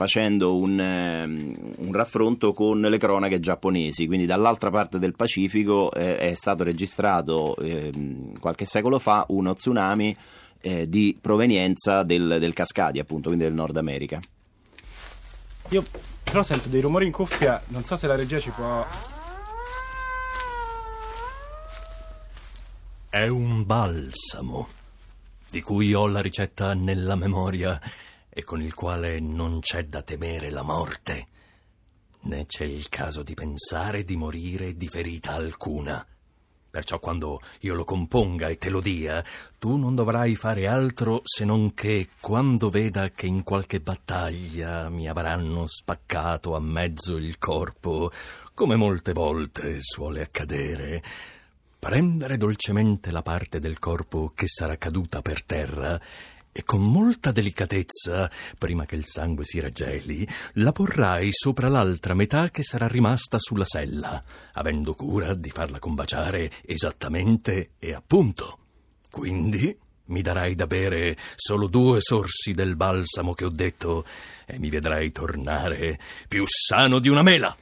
facendo un, ehm, un, raffronto con le cronache giapponesi, quindi dall'altra parte del Pacifico eh, è stato registrato eh, qualche secolo fa uno tsunami eh, di provenienza del, del Cascadi, appunto, quindi del Nord America. Io però sento dei rumori in cuffia, non so se la regia ci può... È un balsamo di cui ho la ricetta nella memoria e con il quale non c'è da temere la morte, né c'è il caso di pensare di morire di ferita alcuna. Perciò quando io lo componga e te lo dia, tu non dovrai fare altro se non che, quando veda che in qualche battaglia mi avranno spaccato a mezzo il corpo, come molte volte suole accadere, prendere dolcemente la parte del corpo che sarà caduta per terra e con molta delicatezza, prima che il sangue si raggeli, la porrai sopra l'altra metà che sarà rimasta sulla sella, avendo cura di farla combaciare esattamente e appunto. Quindi mi darai da bere solo due sorsi del balsamo che ho detto e mi vedrai tornare più sano di una mela.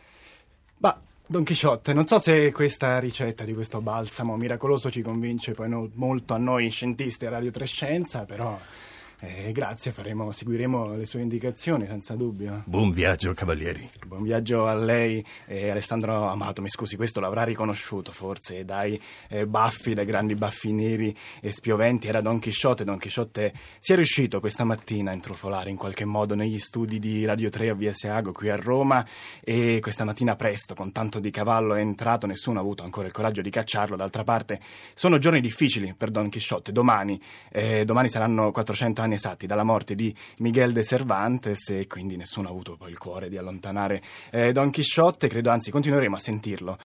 Ma Don Chisciotte, non so se questa ricetta di questo balsamo miracoloso ci convince poi no, molto a noi scientisti a Radio Trescenza, però eh, grazie, faremo, seguiremo le sue indicazioni senza dubbio. Buon viaggio, cavalieri. Buon viaggio a lei, eh, Alessandro Amato. Mi scusi, questo l'avrà riconosciuto forse dai eh, baffi, dai grandi baffi neri e spioventi. Era Don Chisciotte. Don Chisciotte si è riuscito questa mattina a intrufolare in qualche modo negli studi di Radio 3 a Via Seago qui a Roma. E questa mattina presto, con tanto di cavallo, è entrato. Nessuno ha avuto ancora il coraggio di cacciarlo. D'altra parte, sono giorni difficili per Don Chisciotte. Domani, eh, domani saranno 400 anni anni esatti dalla morte di Miguel de Cervantes e quindi nessuno ha avuto poi il cuore di allontanare eh, Don Chisciotte, credo anzi continueremo a sentirlo